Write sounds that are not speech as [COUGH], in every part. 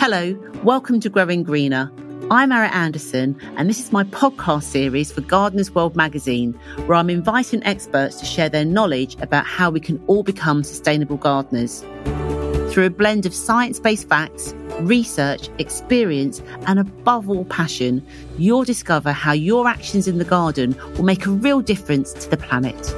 Hello, welcome to Growing Greener. I'm Arit Anderson, and this is my podcast series for Gardeners World magazine, where I'm inviting experts to share their knowledge about how we can all become sustainable gardeners. Through a blend of science based facts, research, experience, and above all, passion, you'll discover how your actions in the garden will make a real difference to the planet.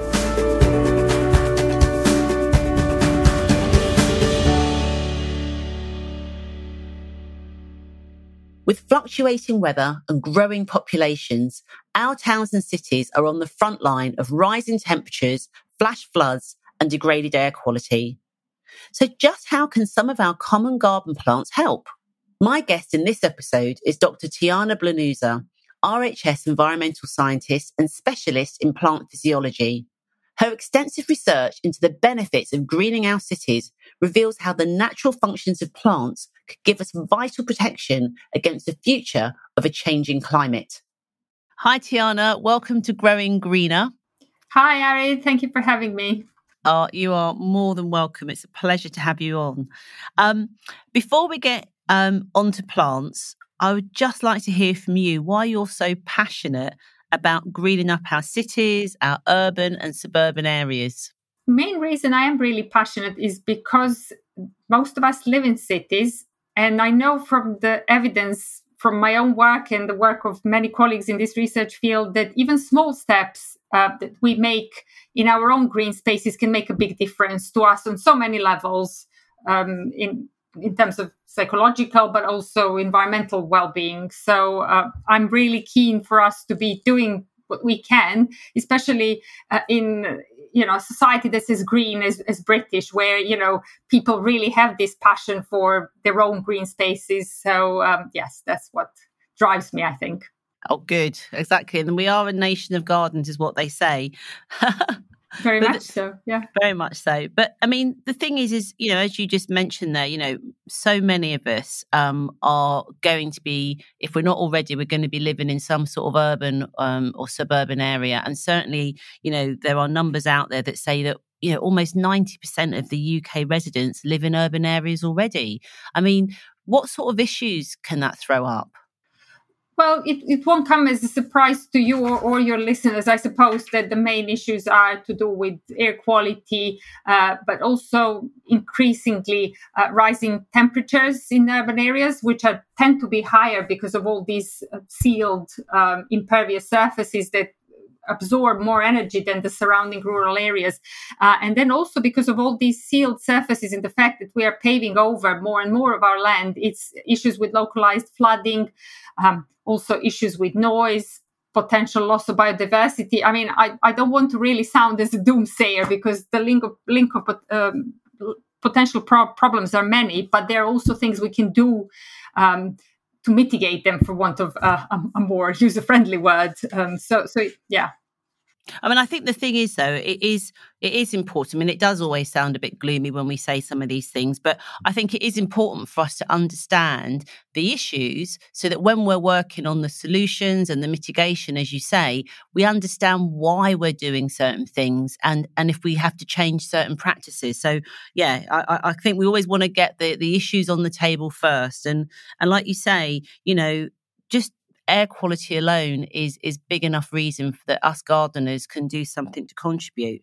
Fluctuating weather and growing populations, our towns and cities are on the front line of rising temperatures, flash floods, and degraded air quality. So, just how can some of our common garden plants help? My guest in this episode is Dr. Tijana Blanusa, RHS environmental scientist and specialist in plant physiology. Her extensive research into the benefits of greening our cities reveals how the natural functions of plants could give us vital protection against the future of a changing climate. Hi, Tijana. Welcome to Growing Greener. Hi, Arit. Thank you for having me. Oh, you are more than welcome. It's a pleasure to have you on. Um, before we get um, onto plants, I would just like to hear from you why you're so passionate about greening up our cities, our urban and suburban areas? The main reason I am really passionate is because most of us live in cities and I know from the evidence from my own work and the work of many colleagues in this research field that even small steps uh, that we make in our own green spaces can make a big difference to us on so many levels um, in in terms of psychological but also environmental well-being. So uh, i'm really keen for us to be doing what we can especially uh, in you know a society that's as green as, as british where you know people really have this passion for their own green spaces. So um, yes that's what drives me i think. Oh good. Exactly. And we are a nation of gardens is what they say [LAUGHS] very much so yeah. Very much so. But i mean the thing is is you know as you just mentioned there you know so many of us um, are going to be if we're not already we're going to be living in some sort of urban um, or suburban area. And certainly you know there are numbers out there that say that you know almost 90% of the uk residents live in urban areas already. I mean what sort of issues can that throw up well, it, it won't come as a surprise to you or, or, your listeners, I suppose, that the main issues are to do with air quality, uh, but also increasingly uh, rising temperatures in urban areas, which are, tend to be higher because of all these uh, sealed um, impervious surfaces that absorb more energy than the surrounding rural areas. Uh, and then also because of all these sealed surfaces and the fact that we are paving over more and more of our land, it's issues with localized flooding, um, also issues with noise, potential loss of biodiversity. I mean, I, I don't want to really sound as a doomsayer because the link of, link of um, potential pro- problems are many, but there are also things we can do um, to mitigate them, for want of a, a, more user-friendly word. Um, so, so yeah, I mean, I think the thing is, though, it is it is important. I mean, it does always sound a bit gloomy when we say some of these things, but I think it is important for us to understand the issues so that when we're working on the solutions and the mitigation, as you say, we understand why we're doing certain things and and if we have to change certain practices. So, yeah, I, I think we always want to get the the issues on the table first, and and like you say, you know, just air quality alone is is big enough reason that us gardeners can do something to contribute.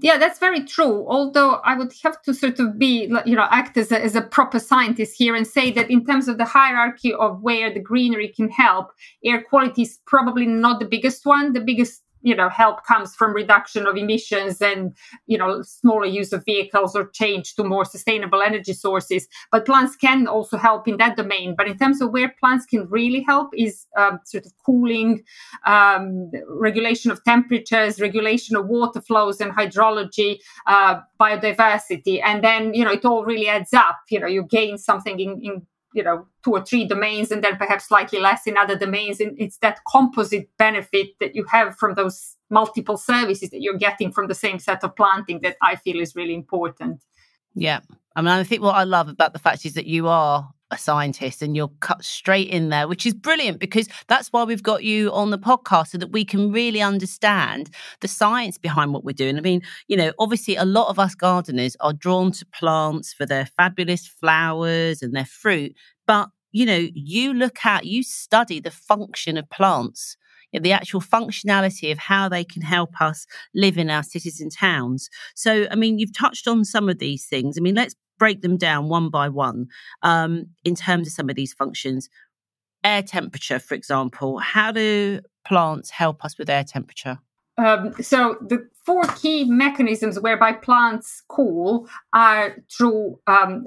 Yeah that's very true although i would have to sort of be you know act as a, as a proper scientist here and say that in terms of the hierarchy of where the greenery can help air quality is probably not the biggest one. The biggest you know help comes from reduction of emissions and you know smaller use of vehicles or change to more sustainable energy sources. But plants can also help in that domain. But in terms of where plants can really help is um, sort of cooling um, regulation of temperatures regulation of water flows and hydrology uh, biodiversity. And then you know it all really adds up. You know you gain something in, in you know two or three domains and then perhaps slightly less in other domains and it's that composite benefit that you have from those multiple services that you're getting from the same set of planting that i feel is really important. Yeah. I mean i think what i love about the fact is that you are a scientist and you're cut straight in there, which is brilliant because that's why we've got you on the podcast so that we can really understand the science behind what we're doing. I mean, you know, obviously a lot of us gardeners are drawn to plants for their fabulous flowers and their fruit, but you know, you look at, you study the function of plants the actual functionality of how they can help us live in our cities and towns. So, I mean, you've touched on some of these things. I mean, let's break them down one by one um, in terms of some of these functions. Air temperature, for example, how do plants help us with air temperature? Um, so the four key mechanisms whereby plants cool are through um,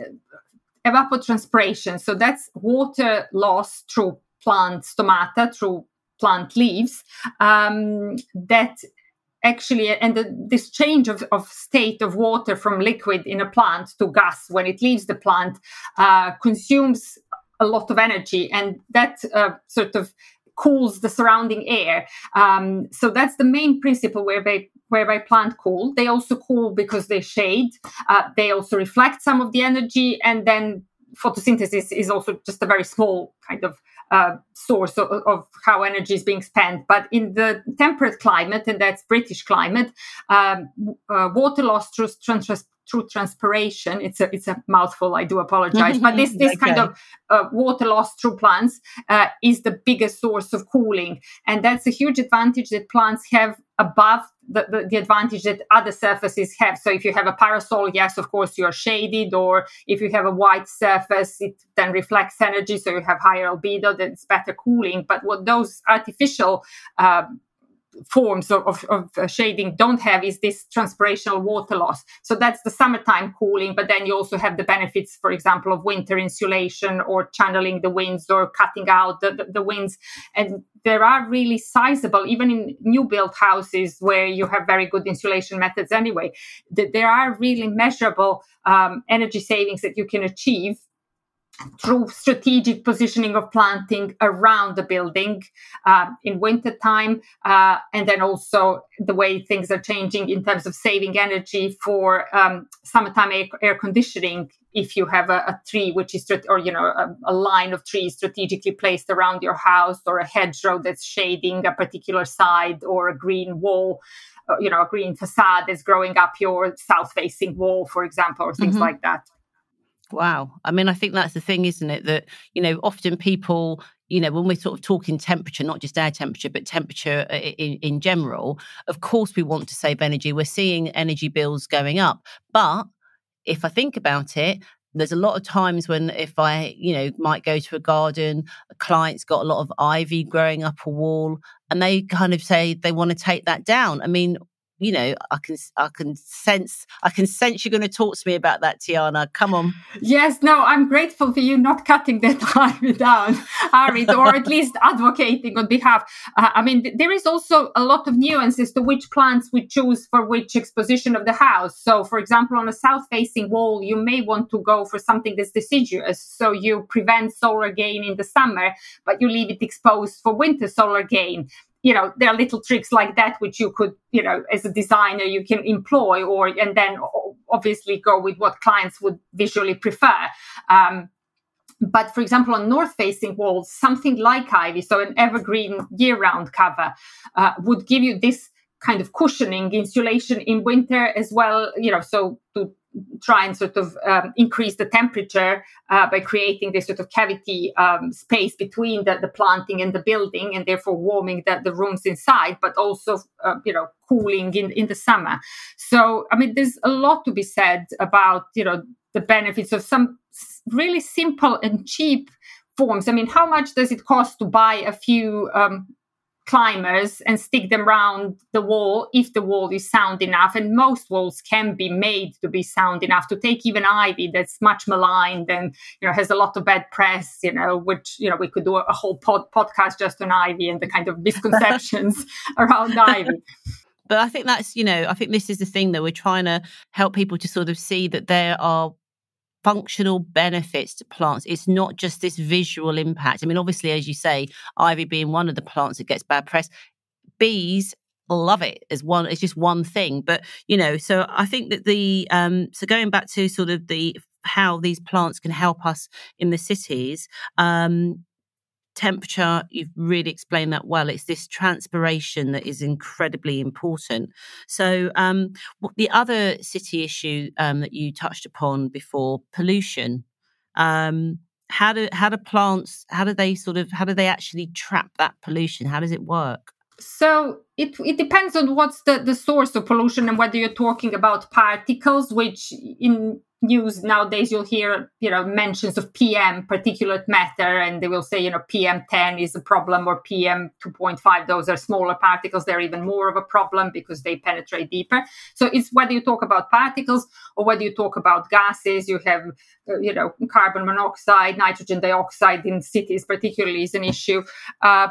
evapotranspiration. So that's water loss through plant stomata, through plant leaves. Um, that actually and the, this change of, of state of water from liquid in a plant to gas when it leaves the plant uh, consumes a lot of energy and that uh, sort of cools the surrounding air. Um, so that's the main principle whereby whereby plant cool. They also cool because they shade uh, they also reflect some of the energy and then photosynthesis is also just a very small kind of uh, source of, of, how energy is being spent. But in the temperate climate, and that's British climate, um, uh, water loss through, trans- through transpiration. It's a it's a mouthful. I do apologize, but this [LAUGHS] this okay. kind of uh, water loss through plants uh, is the biggest source of cooling, and that's a huge advantage that plants have above the, the, the, advantage that other surfaces have. So if you have a parasol, yes, of course you're shaded, or if you have a white surface, it then reflects energy, so you have higher albedo, then it's better cooling. But what those artificial uh, forms of, of, of, uh, shading don't have is this transpirational water loss. So that's the summertime cooling, but then you also have the benefits, for example, of winter insulation or channeling the winds or cutting out the, the, the winds. And there are really sizable, even in new built houses where you have very good insulation methods anyway, that there are really measurable um, energy savings that you can achieve through strategic positioning of planting around the building uh, in winter time uh, and then also the way things are changing in terms of saving energy for um, summertime air, air, conditioning if you have a, a tree which is or you know a, a, line of trees strategically placed around your house or a hedgerow that's shading a particular side or a green wall uh, you know a green facade that's growing up your south facing wall for example or things mm-hmm. like that Wow. I mean, I think that's the thing, isn't it? That, you know, often people, you know, when we're sort of talking temperature, not just air temperature, but temperature uh, in, in general, of course we want to save energy. We're seeing energy bills going up. But if I think about it, there's a lot of times when if I, you know, might go to a garden, a client's got a lot of ivy growing up a wall, and they kind of say they want to take that down. I mean, you know, I can I can sense I can sense you're going to talk to me about that, Tijana. Come on. Yes, no, I'm grateful for you not cutting that [LAUGHS] ivy down, Harry, or at least advocating on behalf. Uh, I mean, there is also a lot of nuances to which plants we choose for which exposition of the house. So, for example, on a south-facing wall, you may want to go for something that's deciduous, so you prevent solar gain in the summer, but you leave it exposed for winter solar gain you know there are little tricks like that which you could you know as a designer you can employ or and then obviously go with what clients would visually prefer. Um, but for example on north facing walls something like ivy so an evergreen year round cover uh, would give you this kind of cushioning insulation in winter as well you know so to try and sort of um, increase the temperature uh, by creating this sort of cavity um, space between the, the, planting and the building and therefore warming the, the rooms inside but also uh, you know cooling in, in the summer. So i mean there's a lot to be said about you know the benefits of some really simple and cheap forms. I mean how much does it cost to buy a few um, climbers and stick them around the wall if the wall is sound enough. And most walls can be made to be sound enough to take even ivy that's much maligned and you know has a lot of bad press. You know, which you know we could do a, whole pod- podcast just on ivy and the kind of misconceptions [LAUGHS] around ivy. But I think that's, you know, I think this is the thing that we're trying to help people to sort of see that there are functional benefits to plants. It's not just this visual impact. I mean, obviously, as you say, ivy being one of the plants that gets bad press, bees love it as one it's just one thing but you know so i think that the um so going back to sort of the how these plants can help us in the cities. Um, temperature, you've really explained that well. It's this transpiration that is incredibly important. So, um, the other city issue um, that you touched upon before, pollution. Um, how do how do plants how do they sort of how do they actually trap that pollution? How does it work? So it it depends on what's the, the source of pollution and whether you're talking about particles, which in news nowadays you'll hear you know mentions of pm particulate matter and they will say you know pm10 is a problem or pm2.5 those are smaller particles they're even more of a problem because they penetrate deeper. So it's whether you talk about particles or whether you talk about gases you have uh, you know carbon monoxide nitrogen dioxide in cities particularly is an issue. Uh,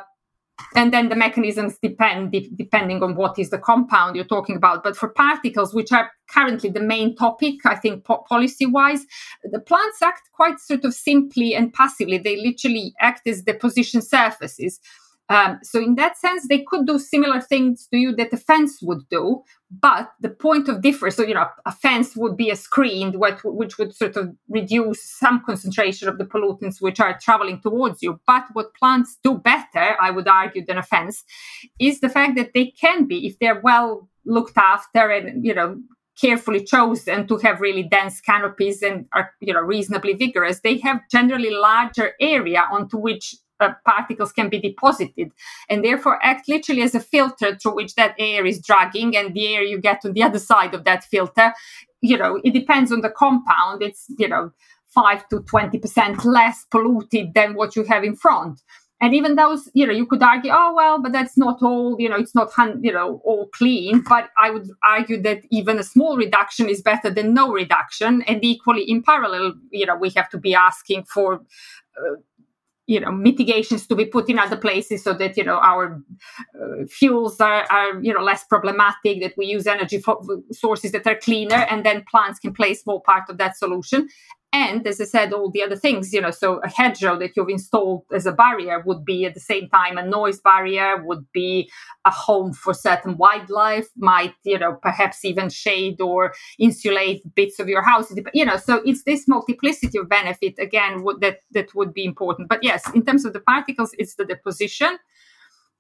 and then the mechanisms depend de- depending on what is the compound you're talking about. But for particles which are currently the main topic i think po- policy wise the plants act quite sort of simply and passively. They literally act as deposition surfaces um, so in that sense, they could do similar things to you that a fence would do, but the point of difference. So you know, a fence would be a screen, which, which would sort of reduce some concentration of the pollutants which are traveling towards you. But what plants do better, I would argue, than a fence, is the fact that they can be, if they're well looked after and you know carefully chosen to have really dense canopies and are you know reasonably vigorous they have generally larger area onto which uh, particles can be deposited and therefore act literally as a filter through which that air is dragging and the air you get on the other side of that filter you know it depends on the compound. It's you know 5 to 20% less polluted than what you have in front. And even those you know you could argue oh well but that's not all you know it's not you know all clean. But i would argue that even a small reduction is better than no reduction. And equally in parallel you know we have to be asking for uh, you know mitigations to be put in other places so that you know our uh, fuels are, are you know less problematic that we use energy sources that are cleaner and then plants can play a small part of that solution and as I said, all the other things, you know, so a hedgerow that you've installed as a barrier would be at the same time a noise barrier, would be a home for certain wildlife, might, you know, perhaps even shade or insulate bits of your house. You know, so it's this multiplicity of benefit again that that would be important. But yes, in terms of the particles, it's the deposition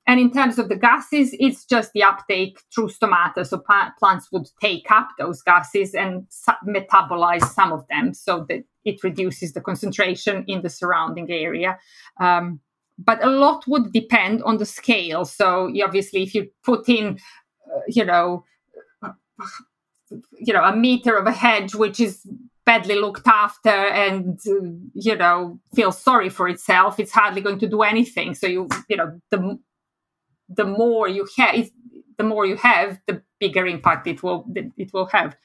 and in terms of the gases, it's just the uptake through stomata. So plants would take up those gases and metabolize some of them so that it reduces the concentration in the surrounding area. Um, but a lot would depend on the scale. So obviously, if you put in, uh, you know, you know, a meter of a hedge which is badly looked after and uh, you know feels sorry for itself, it's hardly going to do anything. So you you know the the more you have the more you have the bigger impact it will it will have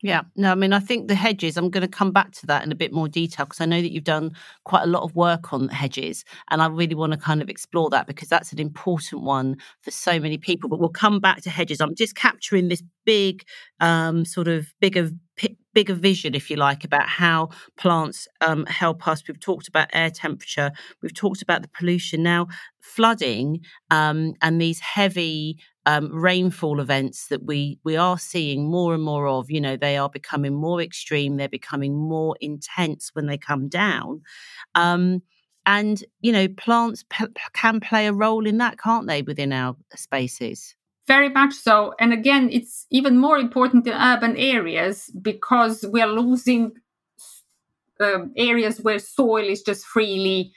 yeah, no, I mean, I think the hedges, I'm going to come back to that in a bit more detail because I know that you've done quite a lot of work on hedges. And I really want to kind of explore that because that's an important one for so many people. But we'll come back to hedges. I'm just capturing this big, um, sort of bigger bigger vision, if you like, about how plants um, help us. We've talked about air temperature, we've talked about the pollution. Now, flooding um, and these heavy um, rainfall events that we we are seeing more and more of. You know, they are becoming more extreme. They're becoming more intense when they come down. Um, and you know, plants p- can play a role in that, can't they, within our spaces? Very much so. And again, it's even more important in urban areas because we are losing uh, areas where soil is just freely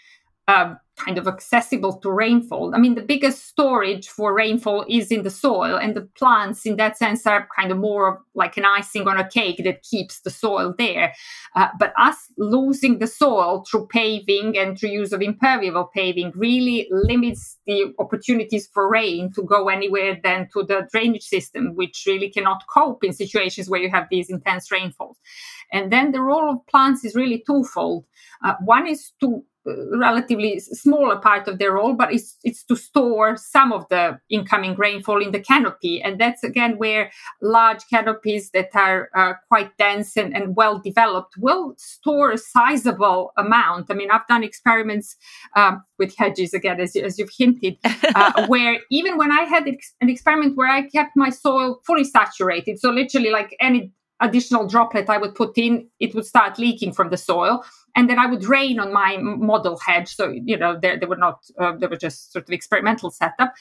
uh, kind of accessible to rainfall. I mean, the biggest storage for rainfall is in the soil, and the plants, in that sense, are kind of more like an icing on a cake that keeps the soil there. Uh, but us losing the soil through paving and through use of impermeable paving really limits the opportunities for rain to go anywhere than to the drainage system, which really cannot cope in situations where you have these intense rainfalls. And then the role of plants is really twofold. Uh, one is to relatively smaller part of their role, but it's it's to store some of the incoming rainfall in the canopy, and that's again where large canopies that are uh, quite dense and, and well developed will store a sizable amount. I mean, I've done experiments um, with hedges again, as, as you've hinted, [LAUGHS] uh, where even when I had ex- an experiment where I kept my soil fully saturated, so literally like any additional droplet I would put in, it would start leaking from the soil. And then I would rain on my model hedge. So, you know, they, they were not, uh, they were just sort of experimental setup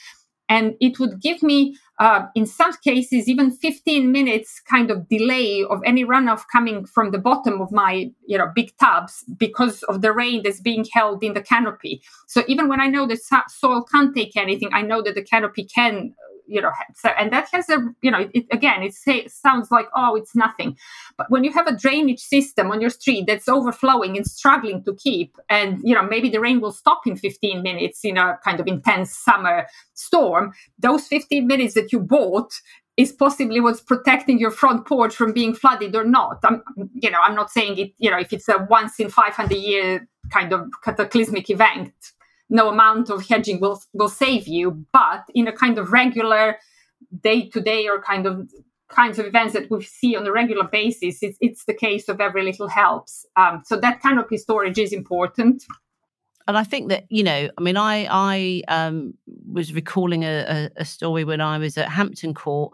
and it would give me uh, in some cases even 15 minutes kind of delay of any runoff coming from the bottom of my you know big tubs because of the rain that's being held in the canopy so even when i know the soil can't take anything i know that the canopy can you know so, and that has a you know it, again it, say, sounds like oh it's nothing but when you have a drainage system on your street that's overflowing and struggling to keep and you know maybe the rain will stop in 15 minutes in a kind of intense summer storm those 15 minutes that you bought is possibly what's protecting your front porch from being flooded or not. I'm, you know, I'm not saying it. You know, if it's a once in 500 year kind of cataclysmic event, no amount of hedging will will save you but in a kind of regular day to day or kind of kinds of events that we see on a regular basis it's, it's the case of every little helps um, so that canopy storage is important and I think that you know, I mean, I I um, was recalling a, a, story when I was at Hampton Court,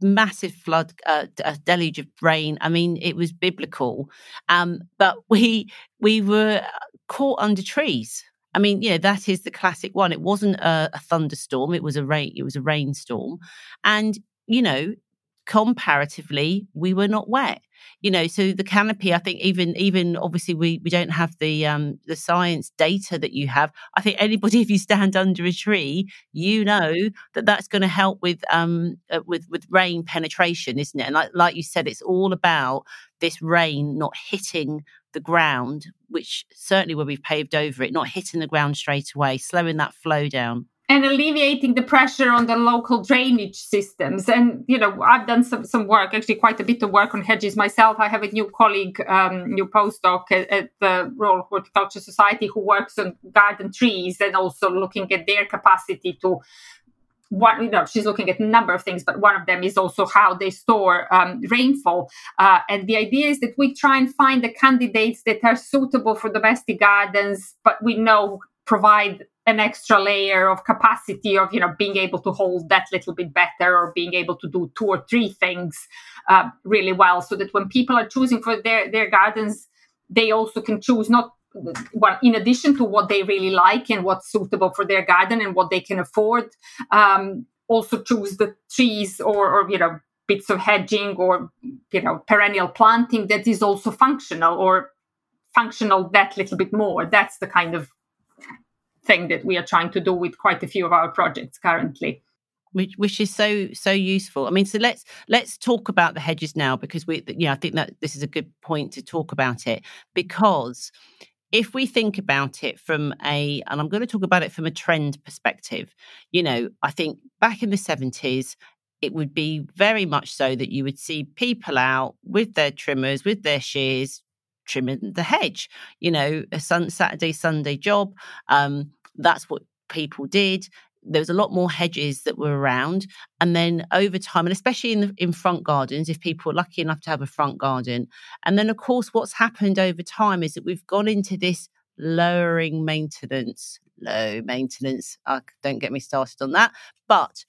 massive flood, uh, a deluge of rain. I mean, it was biblical, um, but we we were caught under trees. I mean, you know, that is the classic one. It wasn't a, a thunderstorm; it was a rain. It was a rainstorm, and you know, comparatively, we were not wet. You know, so the canopy. I think even even obviously we we don't have the um the science data that you have. I think anybody, [LAUGHS] if you stand under a tree, you know that that's going to help with um uh, with with rain penetration, isn't it? And like like you said, it's all about this rain not hitting the ground, which certainly where we've paved over it, not hitting the ground straight away, slowing that flow down. And alleviating the pressure on the local drainage systems. And, you know, I've done some, some work, actually quite a bit of work on hedges myself. I have a new colleague, um, new postdoc at, at the Royal Horticulture Society who works on garden trees and also looking at their capacity to one, you know, she's looking at a number of things, but one of them is also how they store um, rainfall. Uh, and the idea is that we try and find the candidates that are suitable for domestic gardens, but we know provide an extra layer of capacity of you know being able to hold that little bit better or being able to do two or three things uh, really well so that when people are choosing for their their gardens they also can choose not well, in addition to what they really like and what's suitable for their garden and what they can afford, um, also choose the trees or, or you know bits of hedging or you know perennial planting that is also functional or functional that little bit more. That's the kind of thing that we are trying to do with quite a few of our projects currently which which is so so useful. I mean, so let's let's talk about the hedges now because we, know, I think that this is a good point to talk about it because if we think about it from a, and I'm going to talk about it from a trend perspective, you know, I think back in the 70s, it would be very much so that you would see people out with their trimmers, with their shears, trimming the hedge. You know, a sun, Saturday, Sunday job. Um, that's what people did there was a lot more hedges that were around. And then over time and especially in the, in front gardens if people are lucky enough to have a front garden. And then of course what's happened over time is that we've gone into this lowering maintenance. Low maintenance. Uh, don't get me started on that. But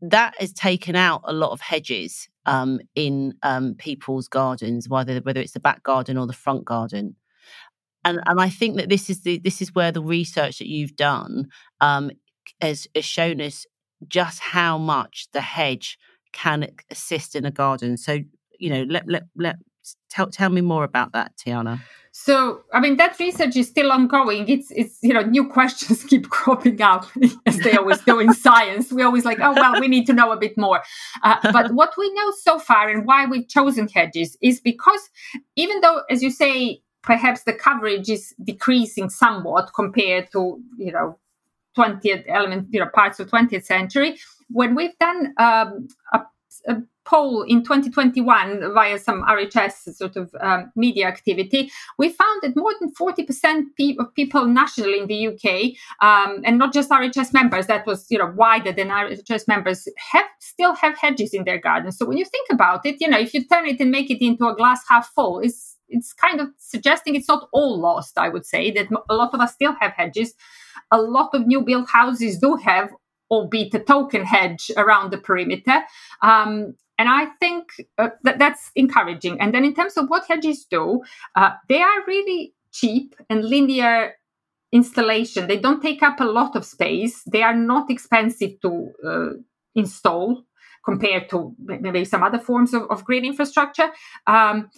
that has taken out a lot of hedges um, in um, people's gardens whether whether it's the back garden or the front garden. And and I think that this is the this is where the research that you've done um, has, shown us just how much the hedge can assist in a garden. So, you know, let let let tell tell me more about that, Tijana. So, I mean, that research is still ongoing. It's, it's, you know, new [LAUGHS] questions keep cropping up [LAUGHS] as they always do in science. We always like, oh, well, we need to know a bit more. Uh, but what we know so far and why we've chosen hedges is because even though, as you say, perhaps the coverage is decreasing somewhat compared to, you know, 20th element, you know, parts of 20th century. When we've done um, a, a, poll in 2021 via some RHS sort of um, media activity, we found that more than 40% of people nationally in the UK, um, and not just RHS members, that was you know wider than RHS members, have still have hedges in their gardens. So when you think about it, you know, if you turn it and make it into a glass half full, is it's kind of suggesting it's not all lost. I would say that a lot of us still have hedges a lot of new built houses do have albeit a token hedge around the perimeter. Um, and I think uh, that that's encouraging. And then in terms of what hedges do, uh, they are really cheap and linear installation. They don't take up a lot of space. They are not expensive to uh, install compared to maybe some other forms of, of green infrastructure. Um,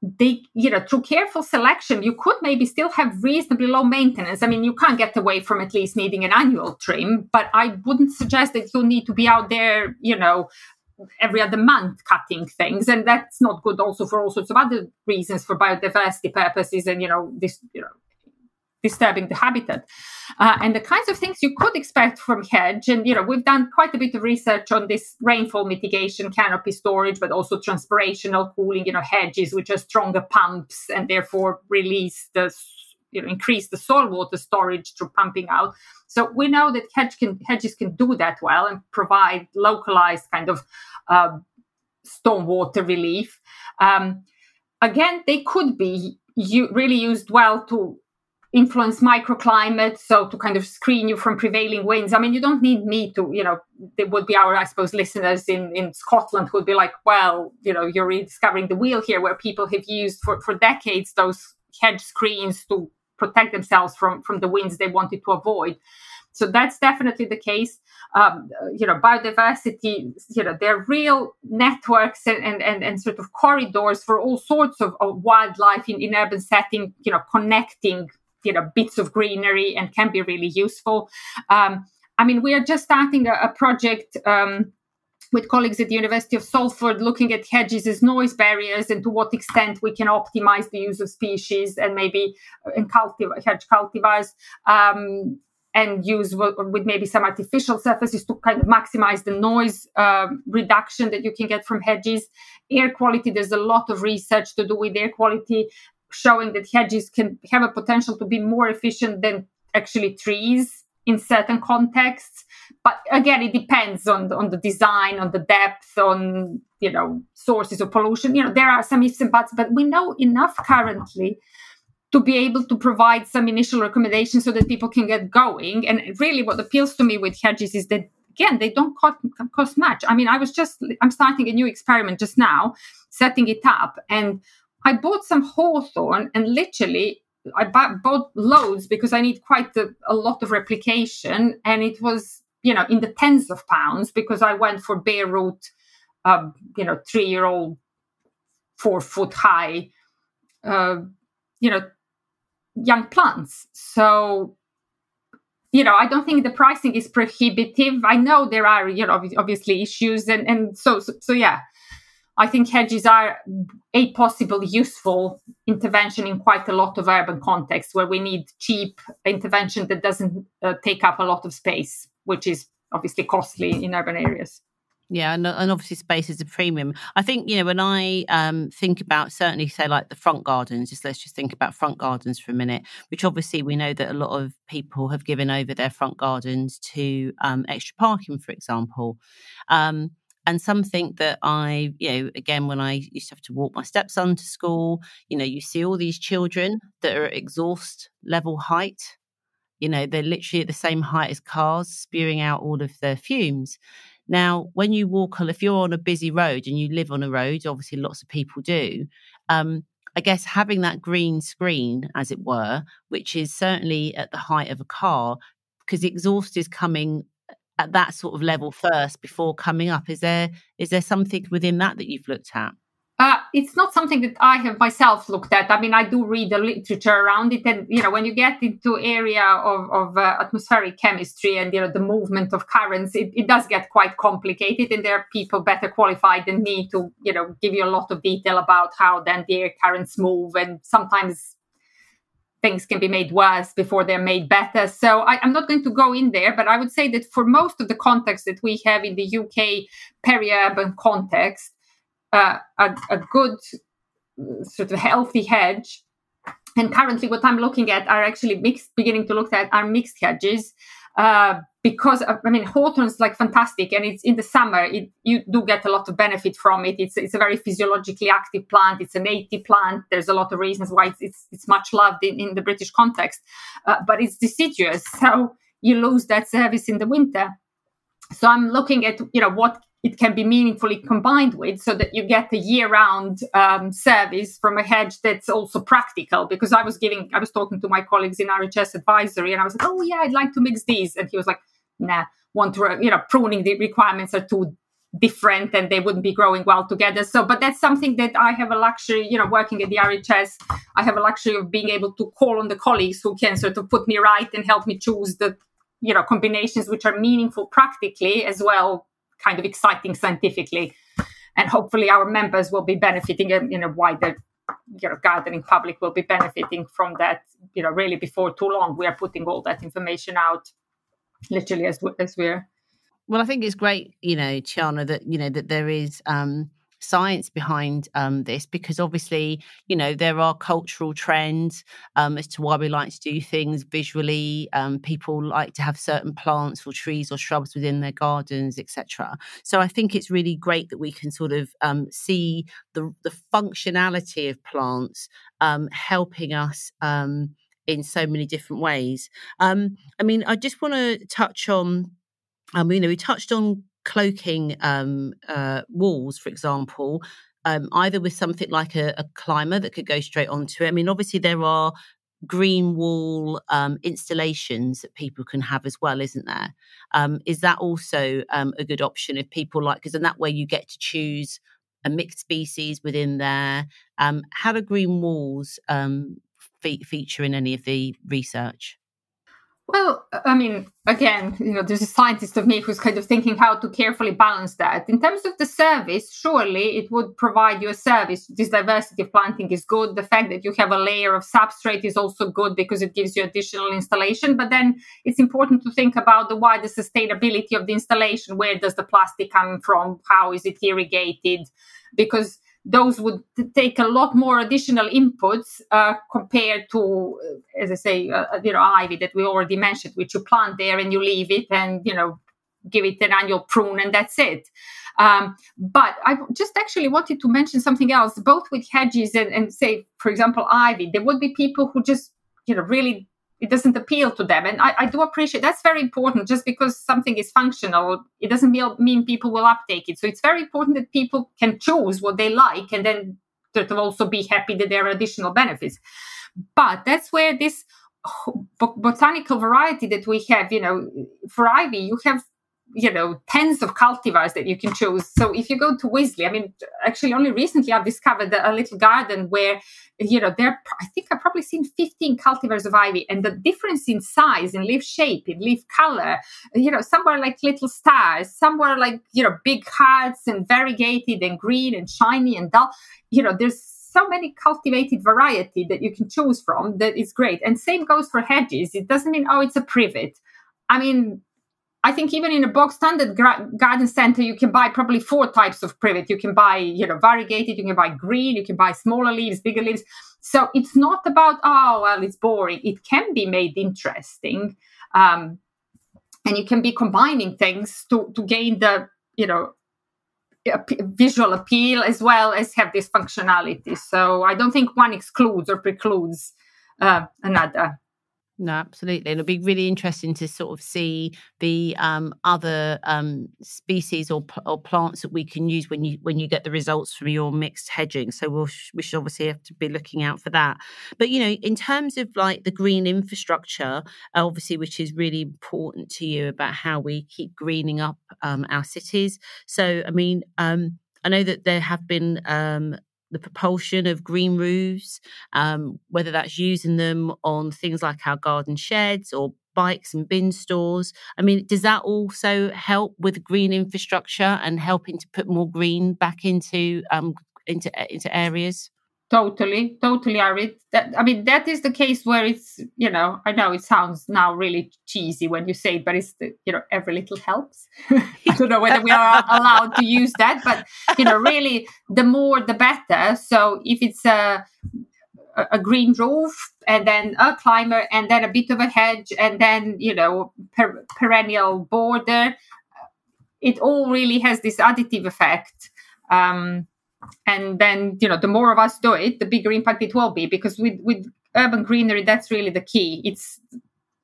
they, you know, through careful selection, you could maybe still have reasonably low maintenance. I mean, you can't get away from at least needing an annual trim, but I wouldn't suggest that you need to be out there, you know, every other month cutting things and that's not good also for all sorts of other reasons for biodiversity purposes and you know this you know disturbing the habitat. Uh, and the kinds of things you could expect from hedge and you know we've done quite a bit of research on this rainfall mitigation canopy storage but also transpirational cooling you know hedges which are stronger pumps and therefore release the you know increase the soil water storage through pumping out. So we know that hedge can, hedges can do that well and provide localized kind of uh, stormwater relief. Um, again they could be you really used well to influence microclimate so to kind of screen you from prevailing winds. I mean you don't need me to you know there would be our i suppose listeners in in scotland who would be like well you know you're rediscovering the wheel here where people have used for for decades those hedge screens to protect themselves from from the winds they wanted to avoid. So that's definitely the case. Um, you know biodiversity you know they're real networks and, and, and, and sort of corridors for all sorts of, of wildlife in, in urban setting you know connecting you know bits of greenery and can be really useful. Um, I mean, we are just starting a, a project. Um, with colleagues at the University of Salford looking at hedges as noise barriers and to what extent we can optimize the use of species and maybe uh, in cultiv- hedge cultivars um, and use with maybe some artificial surfaces to kind of maximize the noise uh, reduction that you can get from hedges. Air quality, there's a lot of research to do with air quality showing that hedges can have a potential to be more efficient than actually trees in certain contexts. But again it depends on on the design on the depth on you know sources of pollution. You know there are some ifs and buts but we know enough currently to be able to provide some initial recommendations so that people can get going. And really what appeals to me with hedges is that again they don't cost, cost much. I mean i was just i'm starting a new experiment just now setting it up. And I bought some hawthorn and literally I bought loads because I need quite a, a, lot of replication, and it was you know in the tens of pounds because I went for bare root, uh, you know, three year old, four foot high, uh, you know, young plants. So you know, I don't think the pricing is prohibitive. I know there are you know obviously issues, and and so so, so yeah. I think hedges are a possible useful intervention in quite a lot of urban contexts where we need cheap intervention that doesn't uh, take up a lot of space, which is obviously costly in urban areas. Yeah, and, and obviously space is a premium. I think you know when I um, think about certainly say like the front gardens. Just let's just think about front gardens for a minute. Which obviously we know that a lot of people have given over their front gardens to um, extra parking, for example. Um, and something that I, you know, again, when I used to have to walk my stepson to school, you know, you see all these children that are at exhaust level height. You know, they're literally at the same height as cars, spewing out all of their fumes. Now, when you walk, if you're on a busy road and you live on a road, obviously lots of people do. Um, I guess having that green screen, as it were, which is certainly at the height of a car, because the exhaust is coming at that sort of level first before coming up? Is there is there something within that that you've looked at? Uh, it's not something that I have myself looked at. I mean, I do read the literature around it, and you know, when you get into area of, of uh, atmospheric chemistry and you know the movement of currents, it, it does get quite complicated, and there are people better qualified than me to you know give you a lot of detail about how then the air currents move, and sometimes things can be made worse before they're made better. So I, am not going to go in there, but I would say that for most of the context that we have in the UK peri-urban context, uh, a, a, good sort of healthy hedge. And currently, what I'm looking at are actually mixed, beginning to look at are mixed hedges. Uh, because I mean hawthorn's like fantastic, and it's in the summer. It, you do get a lot of benefit from it. It's it's a very physiologically active plant. It's a native plant. There's a lot of reasons why it's it's, it's much loved in, in the British context, uh, but it's deciduous, so you lose that service in the winter. So i'm looking at you know what it can be meaningfully combined with so that you get a year-round um, service from a hedge that's also practical. Because i was giving i was talking to my colleagues in rhs advisory and i was like oh yeah i'd like to mix these. And he was like nah want to you know pruning the requirements are too different and they wouldn't be growing well together. So but that's something that i have a luxury you know working at the rhs i have a luxury of being able to call on the colleagues who can sort of put me right and help me choose the you know combinations which are meaningful practically as well kind of exciting scientifically. And hopefully our members will be benefiting in a wider you know gardening public will be benefiting from that you know really before too long. We are putting all that information out literally as, as we're well, I think it's great, you know, Tijana, that you know that there is um, science behind um, this because obviously, you know, there are cultural trends um, as to why we like to do things visually. Um, people like to have certain plants or trees or shrubs within their gardens, etc. So I think it's really great that we can sort of um, see the the functionality of plants um, helping us um, in so many different ways. I mean, I just want to touch on um, you know, we touched on cloaking um, uh, walls, for example, um, either with something like a, a, climber that could go straight onto it. I mean, obviously there are green wall um, installations that people can have as well, isn't there? Um, is that also um, a good option if people like? Because in that way you get to choose a mixed species within there. Um, how do green walls fe- feature in any of the research? Well, I mean, again, you know, there's a scientist of me who's kind of thinking how to carefully balance that. In terms of the service, surely it would provide you a service. This diversity of planting is good. The fact that you have a layer of substrate is also good because it gives you additional installation. But then it's important to think about the wider sustainability of the installation. Where does the plastic come from? How is it irrigated? Because those would take a lot more additional inputs uh, compared to, uh, as I say, uh, uh, you know, ivy that we already mentioned, which you plant there and you leave it and, you know, give it an annual prune and that's it. Um, but I just actually wanted to mention something else, both with hedges and, and say, for example, ivy. There would be people who just, you know, really it doesn't appeal to them. And I, I, do appreciate that's very important. Just because something is functional, it doesn't mean people will uptake it. So it's very important that people can choose what they like and then sort of also be happy that there are additional benefits. But that's where this botanical variety that we have, you know, for ivy, you have you know tens of cultivars that you can choose. So if you go to Wisley I mean actually only recently I've discovered a little garden where you know there I think I've probably seen 15 cultivars of ivy and the difference in size in leaf shape in leaf color you know some somewhere like little stars some somewhere like you know big hearts and variegated and green and shiny and dull. You know there's so many cultivated variety that you can choose from that is great. And same goes for hedges. It doesn't mean oh it's a privet. I mean, I think even in a box standard garden center, you can buy probably four types of privet. You can buy, you know, variegated, you can buy green, you can buy smaller leaves, bigger leaves. So it's not about, oh, well, it's boring. It can be made interesting. Um, and you can be combining things to, to gain the, you know, visual appeal as well as have this functionality. So I don't think one excludes or precludes uh, another. No, absolutely. It'll be really interesting to sort of see the um, other um, species or, or plants that we can use when you when you get the results from your mixed hedging. So we'll we should obviously have to be looking out for that. But you know, in terms of like the green infrastructure, obviously, which is really important to you about how we keep greening up um, our cities. So I mean. Um, I know that there have been um, the propulsion of green roofs, um, whether that's using them on things like our garden sheds or bikes and bin stores. I mean, does that also help with green infrastructure and helping to put more green back into um, into into areas? Totally, totally, Arit. That I mean, that is the case where it's you know I know it sounds now really cheesy when you say it, but it's the you know every little helps. [LAUGHS] I don't know whether we are allowed to use that, but you know, really, the more the better. So if it's a a green roof and then a climber and then a bit of a hedge and then you know per- perennial border, it all really has this additive effect. Um, and then you know the more of us do it the bigger impact it will be because with with urban greenery that's really the key. It's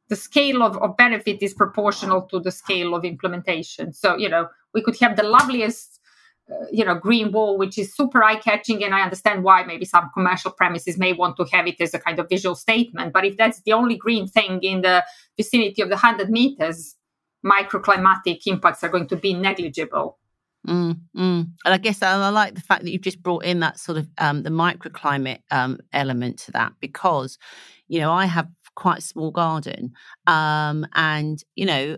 the scale of, of benefit is proportional to the scale of implementation. So, you know, we could have the loveliest uh, you know green wall which is super eye catching and i understand why maybe some commercial premises may want to have it as a kind of visual statement. But if that's the only green thing in the vicinity of the 100 meters microclimatic impacts are going to be negligible Mm, mm. And I guess I, I, like the fact that you've just brought in that sort of um, the microclimate um, element to that because, you know, I have quite a small garden, um, and you know,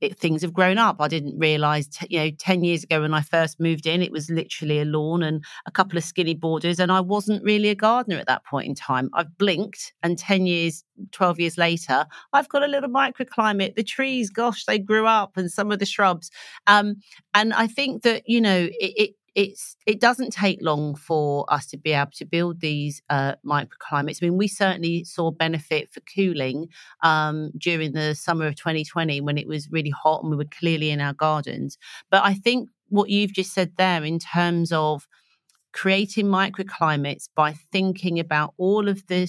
it, things have grown up. I didn't realize, t- you know, 10 years ago when I first moved in, it was literally a lawn and a couple of skinny borders. And I wasn't really a gardener at that point in time. I've blinked and 10 years, 12 years later, I've got a little microclimate. The trees, gosh, they grew up and some of the shrubs. Um, and I think that, you know, it, it it's it doesn't take long for us to be able to build these uh, microclimates. I mean, we certainly saw benefit for cooling um, during the summer of 2020 when it was really hot and we were clearly in our gardens. But I think what you've just said there in terms of creating microclimates by thinking about all of the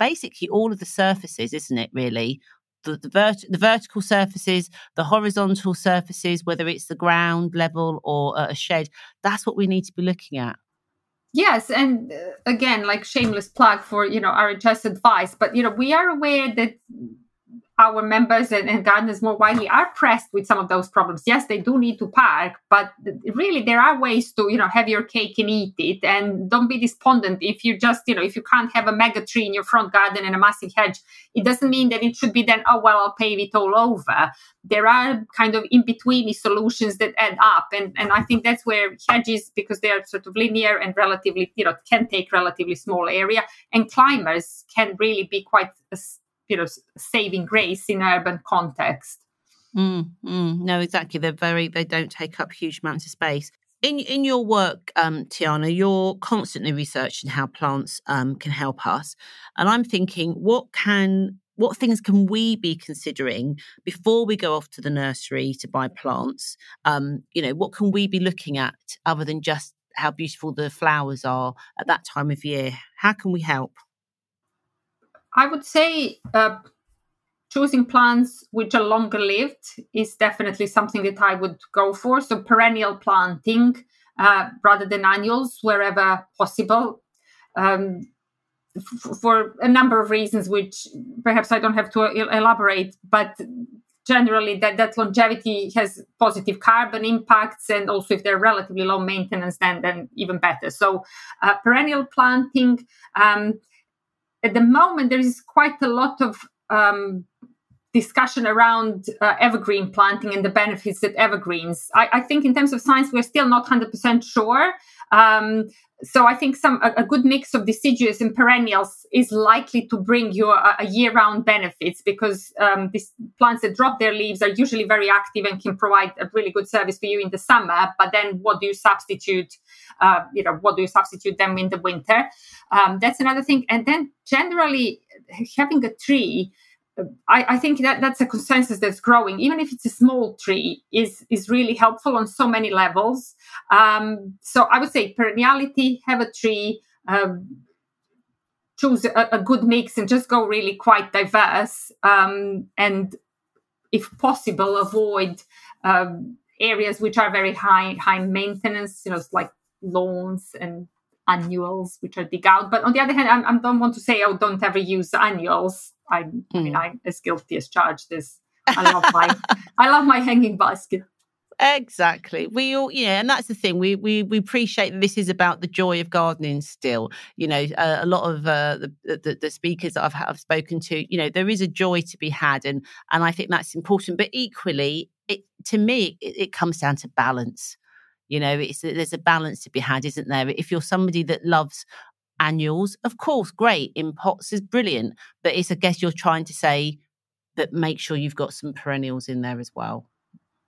basically all of the surfaces isn't it really the, the, vert- the vertical surfaces, the horizontal surfaces, whether it's the ground level or a shed, that's what we need to be looking at. Yes, and uh, again, like shameless plug for you know RHS advice, but you know we are aware that our members and, and, gardeners more widely are pressed with some of those problems. Yes, they do need to park, but really there are ways to, you know, have your cake and eat it. And don't be despondent if you just, you know, if you can't have a mega tree in your front garden and a massive hedge, it doesn't mean that it should be then, oh, well, I'll pave it all over. There are kind of in between solutions that add up. And, and I think that's where hedges, because they are sort of linear and relatively, you know, can take relatively small area and climbers can really be quite you know saving grace in urban context. Mm, mm, no exactly. They're very they don't take up huge amounts of space. In in your work um, Tijana you're constantly researching how plants um, can help us. And i'm thinking what can what things can we be considering before we go off to the nursery to buy plants? Um, you know what can we be looking at other than just how beautiful the flowers are at that time of year? How can we help I would say uh, choosing plants which are longer lived is definitely something that I would go for. So perennial planting uh, rather than annuals wherever possible. Um, for a number of reasons, which perhaps I don't have to elaborate, but generally that, that longevity has positive carbon impacts and also if they're relatively low maintenance then then even better so uh, perennial planting um, at the moment there is quite a lot of um, discussion around uh, evergreen planting and the benefits that evergreens. I, I, think in terms of science, we're still not 100% sure. Um, so I think some a, a, good mix of deciduous and perennials is likely to bring you a, a year-round benefits because um, these plants that drop their leaves are usually very active and can provide a really good service for you in the summer. But then, what do you substitute? Uh, you know, what do you substitute them in the winter? Um, that's another thing. And then, generally, having a tree I, I, think that that's a consensus that's growing, even if it's a small tree, is is really helpful on so many levels. Um, so I would say perenniality, have a tree, um, choose a, a, good mix, and just go really quite diverse. Um, and if possible, avoid um, areas which are very high high maintenance, you know, like lawns and annuals which are dig out. But on the other hand, I, I don't want to say oh don't ever use annuals I'm, mm. I mean, hmm. I'm as guilty as charged as I love my, [LAUGHS] I love my hanging basket. Exactly. We all, yeah, and that's the thing. We we we appreciate that this is about the joy of gardening. Still, you know, uh, a lot of uh, the, the, the speakers that I've I've spoken to, you know, there is a joy to be had, and and I think that's important. But equally, it to me, it, it comes down to balance. You know, it's there's a balance to be had, isn't there? If you're somebody that loves annuals, of course, great. In pots is brilliant. But it's, I guess, you're trying to say that make sure you've got some perennials in there as well.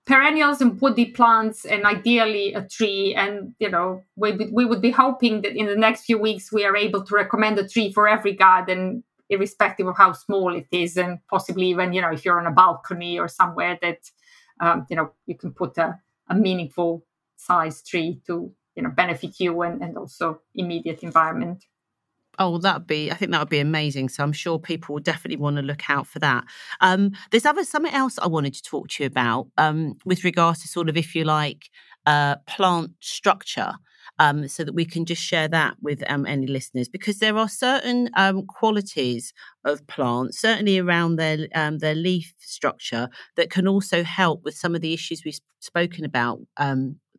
Perennials and woody plants, and ideally a tree. And, you know, we, we would be hoping that in the next few weeks we are able to recommend a tree for every garden, irrespective of how small it is. And possibly even, you know, if you're on a balcony or somewhere that, um, you know, you can put a, a meaningful size tree to you know benefit you and, and also immediate environment Oh, that'd be. I think that would be amazing. So I'm sure people will definitely want to look out for that. Um, there's other something else I wanted to talk to you about um, with regards to sort of, if you like, uh, plant structure. Um, so that we can just share that with um, any listeners, because there are certain um, qualities of plants, certainly around their um, their leaf structure, that can also help with some of the issues we've spoken about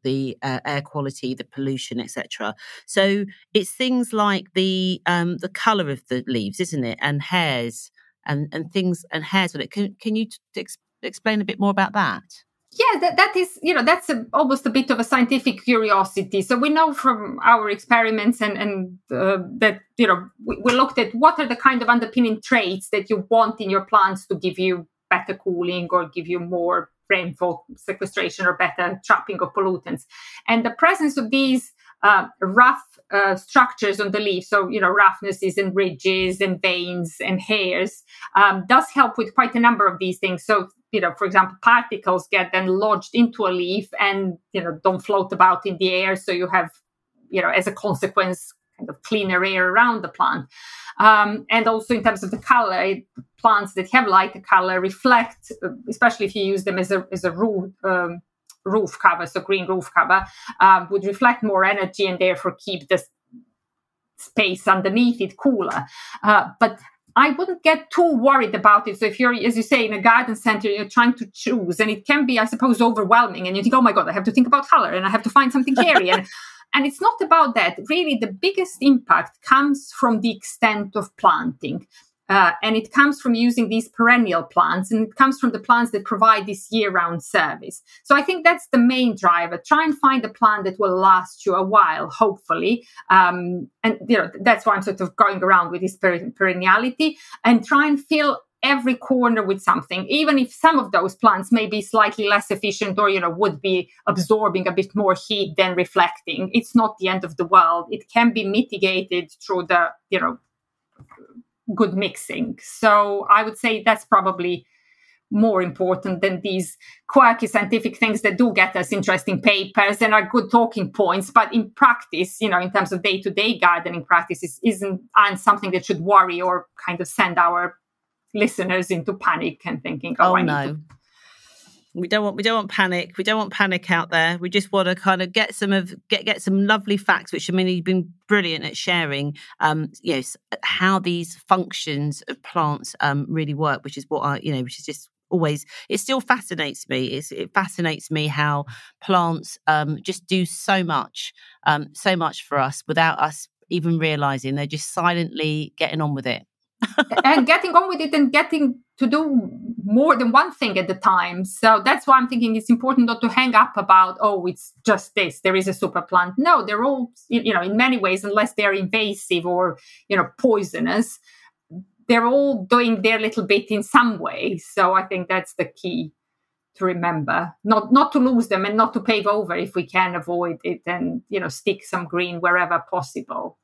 the uh, air quality, the pollution, etc. So it's things like the um, the color of the leaves, isn't it, and hairs and and things and hairs on it. Can can you t- ex- explain a bit more about that? Yeah, that, that is, you know, that's a, almost a bit of a scientific curiosity. So we know from our experiments and, and uh, that, you know, we, we looked at what are the kind of underpinning traits that you want in your plants to give you better cooling or give you more rainfall sequestration or better trapping of pollutants. And the presence of these uh, rough uh, structures on the leaf, so you know roughnesses and ridges and veins and hairs, um, does help with quite a number of these things. So you know, for example, particles get then lodged into a leaf and you know don't float about in the air. So you have you know as a consequence kind of cleaner air around the plant. Um, and also in terms of the color, it, plants that have lighter color reflect, especially if you use them as a, as a roof, um, roof cover, so green roof cover, um, would reflect more energy and therefore keep the space underneath it cooler. Uh, but I wouldn't get too worried about it. So if you're, as you say, in a garden center, you're trying to choose, and it can be, I suppose, overwhelming. And you think, oh my god, I have to think about color, and I have to find something hairy, and [LAUGHS] and it's not about that. Really, the biggest impact comes from the extent of planting. Uh, and it comes from using these perennial plants and it comes from the plants that provide this year-round service so i think that's the main driver try and find a plant that will last you a while hopefully um, and you know that's why i'm sort of going around with this perenniality and try and fill every corner with something even if some of those plants may be slightly less efficient or you know would be absorbing a bit more heat than reflecting. It's not the end of the world. It can be mitigated through the you know good mixing. So i would say that's probably more important than these quirky scientific things that do get us interesting papers and are good talking points. But in practice you know in terms of day-to-day gardening practices isn't aren't something that should worry or kind of send our listeners into panic and thinking, "Oh, oh no." To- we don't want we don't want panic. We don't want panic out there. We just want to kind of get some of get get some lovely facts, which I mean you've been brilliant at sharing. Um, know how these functions of plants um really work, which is what I you know which is just always it still fascinates me it's, it fascinates me how plants um, just do so much um, so much for us without us even realizing they're just silently getting on with it and getting on with it and getting to do more than one thing at the time. So that's why I'm thinking it's important not to hang up about, oh, it's just this, there is a super plant. No, they're all, you know, in many ways, unless they're invasive or, you know, poisonous, they're all doing their little bit in some way. So I think that's the key to remember not not to lose them and not to pave over if we can avoid it and you know stick some green wherever possible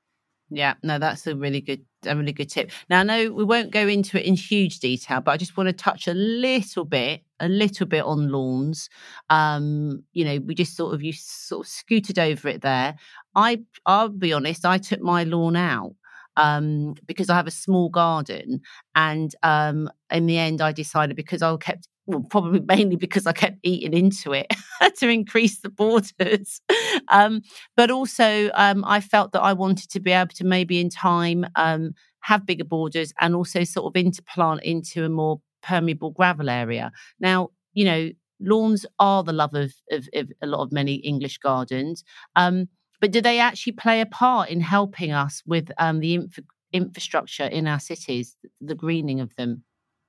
yeah, no, that's a really good, a really good tip. Now, I know we won't go into it in huge detail, but I just want to touch a little bit, a little bit on lawns. Um, you know, we just sort of you sort of scooted over it there. I, I'll be honest, I took my lawn out um, because I have a small garden, and um, in the end, I decided because I kept well, probably mainly because I kept eating into it [LAUGHS] to increase the borders. [LAUGHS] Um, but also, um, I felt that I wanted to be able to maybe in time um, have bigger borders and also sort of interplant into a more permeable gravel area. Now, you know, lawns are the love of, of, of a lot of many English gardens. Um, but do they actually play a part in helping us with um, the inf- infrastructure in our cities, the greening of them?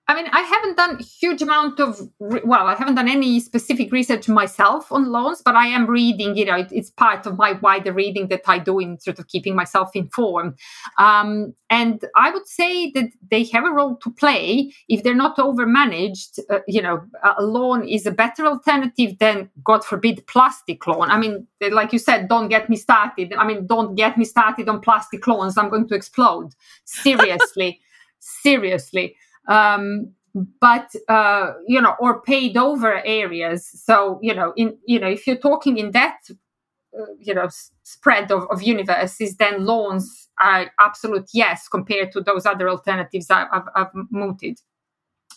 I mean, I haven't done huge amount of well, I haven't done any specific research myself on loans, but I am reading. You know, it, it's part of my wider reading that I do in sort of keeping myself informed. Um, and I would say that they have a role to play if they're not overmanaged. Uh, you know, a loan is a better alternative than, God forbid, plastic loan. I mean, like you said, don't get me started. I mean, don't get me started on plastic loans. I'm going to explode. Seriously, [LAUGHS] seriously um, but uh, you know, or paid over areas. So you know, in you know, if you're talking in that uh, you know spread of, of universes, then loans are absolute yes compared to those other alternatives I've, I've, I've mooted.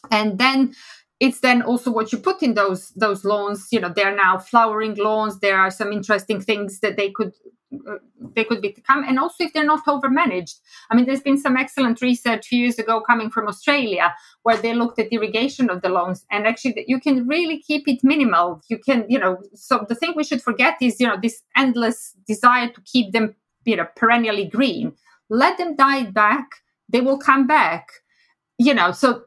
And then it's then also what you put in those those loans you know they're now flowering lawns there are some interesting things that they could Uh, they could become and also if they're not overmanaged. I mean there's been some excellent research a few years ago coming from australia where they looked at irrigation of the lawns and actually you can really keep it minimal. You can you know so the thing we should forget is you know this endless desire to keep them you know perennially green. Let them die back they will come back. You know so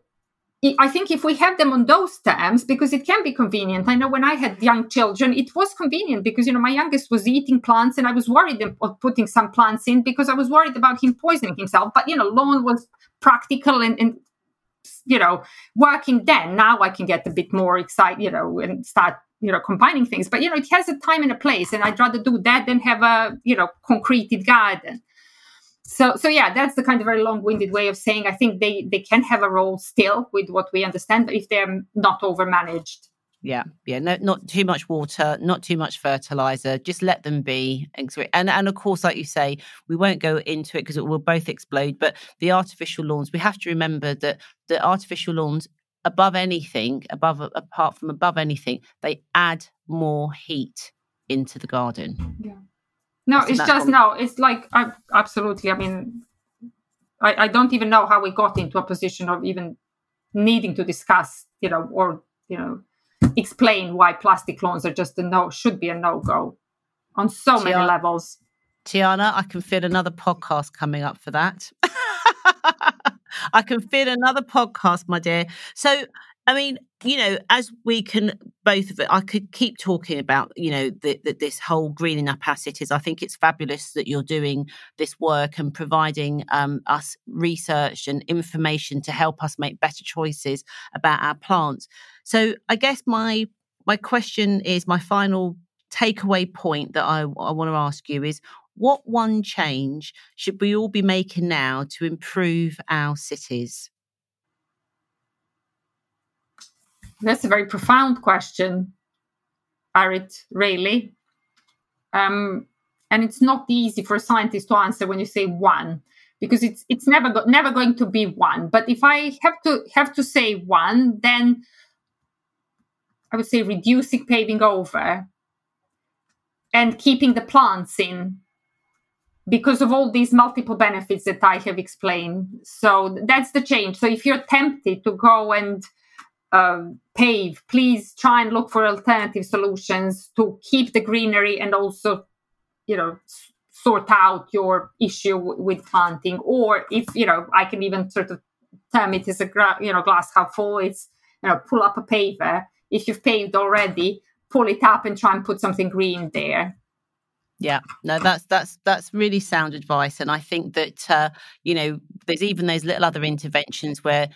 I think if we have them on those terms, because it can be convenient. I know when I had young children, it was convenient because you know my youngest was eating plants, and I was worried of putting some plants in because I was worried about him poisoning himself. But you know, lawn was practical and, and you know working then. Now I can get a bit more excited, you know, and start you know combining things. But you know, it has a time and a place, and I'd rather do that than have a you know concreted garden so so yeah that's the kind of very long-winded way of saying i think they they can have a role still with what we understand but if they're not over managed yeah yeah no, not too much water not too much fertilizer just let them be. And and of course like you say we won't go into it because it will both explode but the artificial lawns we have to remember that the artificial lawns above anything above apart from above anything they add more heat into the garden. Yeah no, it's just no. It's like I, absolutely. I mean, I, I don't even know how we got into a position of even needing to discuss, you know, or you know, explain why plastic lawns are just a no should be a no go on so Tijana, many levels. Tijana, I can feel another podcast coming up for that. [LAUGHS] I can feel another podcast, my dear. So I mean, you know, as we can both of it, I could keep talking about, you know, that this whole greening up our cities. I think it's fabulous that you're doing this work and providing um, us research and information to help us make better choices about our plants. So, I guess my my question is my final takeaway point that I, I want to ask you is what one change should we all be making now to improve our cities? That's a very profound question, Arit, really. Um, and it's not easy for a scientist to answer when you say one because it's it's never go- never going to be one. But if i have to have to say one then i would say reducing paving over and keeping the plants in because of all these multiple benefits that i have explained. So that's the change. So if you're tempted to go and uh, pave, please try and look for alternative solutions to keep the greenery and also, you know, sort out your issue w- with planting. Or if you know, I can even sort of term it as a gra- you know glass half full. It's you know, pull up a paver if you've paved already, pull it up and try and put something green there. Yeah, no, that's that's that's really sound advice, and I think that uh, you know there's even those little other interventions where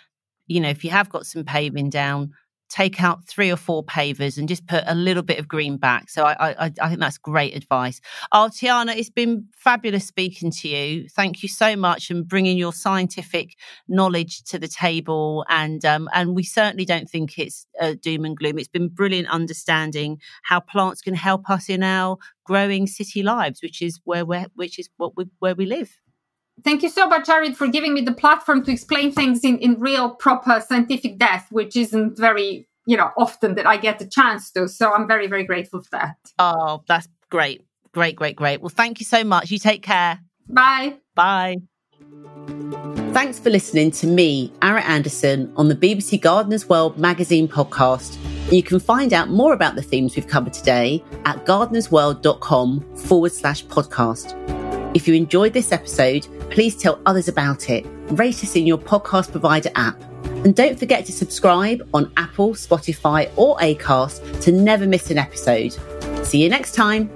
you know, if you have got some paving down, take out three or four pavers and just put a little bit of green back. So I, I, I think that's great advice. Oh, Tijana, it's been fabulous speaking to you. Thank you so much and bringing your scientific knowledge to the table. And um, and we certainly don't think it's uh, doom and gloom. It's been brilliant understanding how plants can help us in our growing city lives, which is where we're, which is what we where we live. Thank you so much, Arit, for giving me the platform to explain things in, in real, proper scientific depth, which isn't very, you know, often that I get the chance to. So I'm very, very grateful for that. Oh, that's great. Great, great, great. Well, thank you so much. You take care. Bye. Bye. Thanks for listening to me, Arit Anderson, on the BBC Gardeners World magazine podcast. You can find out more about the themes we've covered today at gardenersworld.com forward slash podcast. If you enjoyed this episode, please tell others about it. Rate us in your podcast provider app. And don't forget to subscribe on Apple, Spotify, or Acast to never miss an episode. See you next time.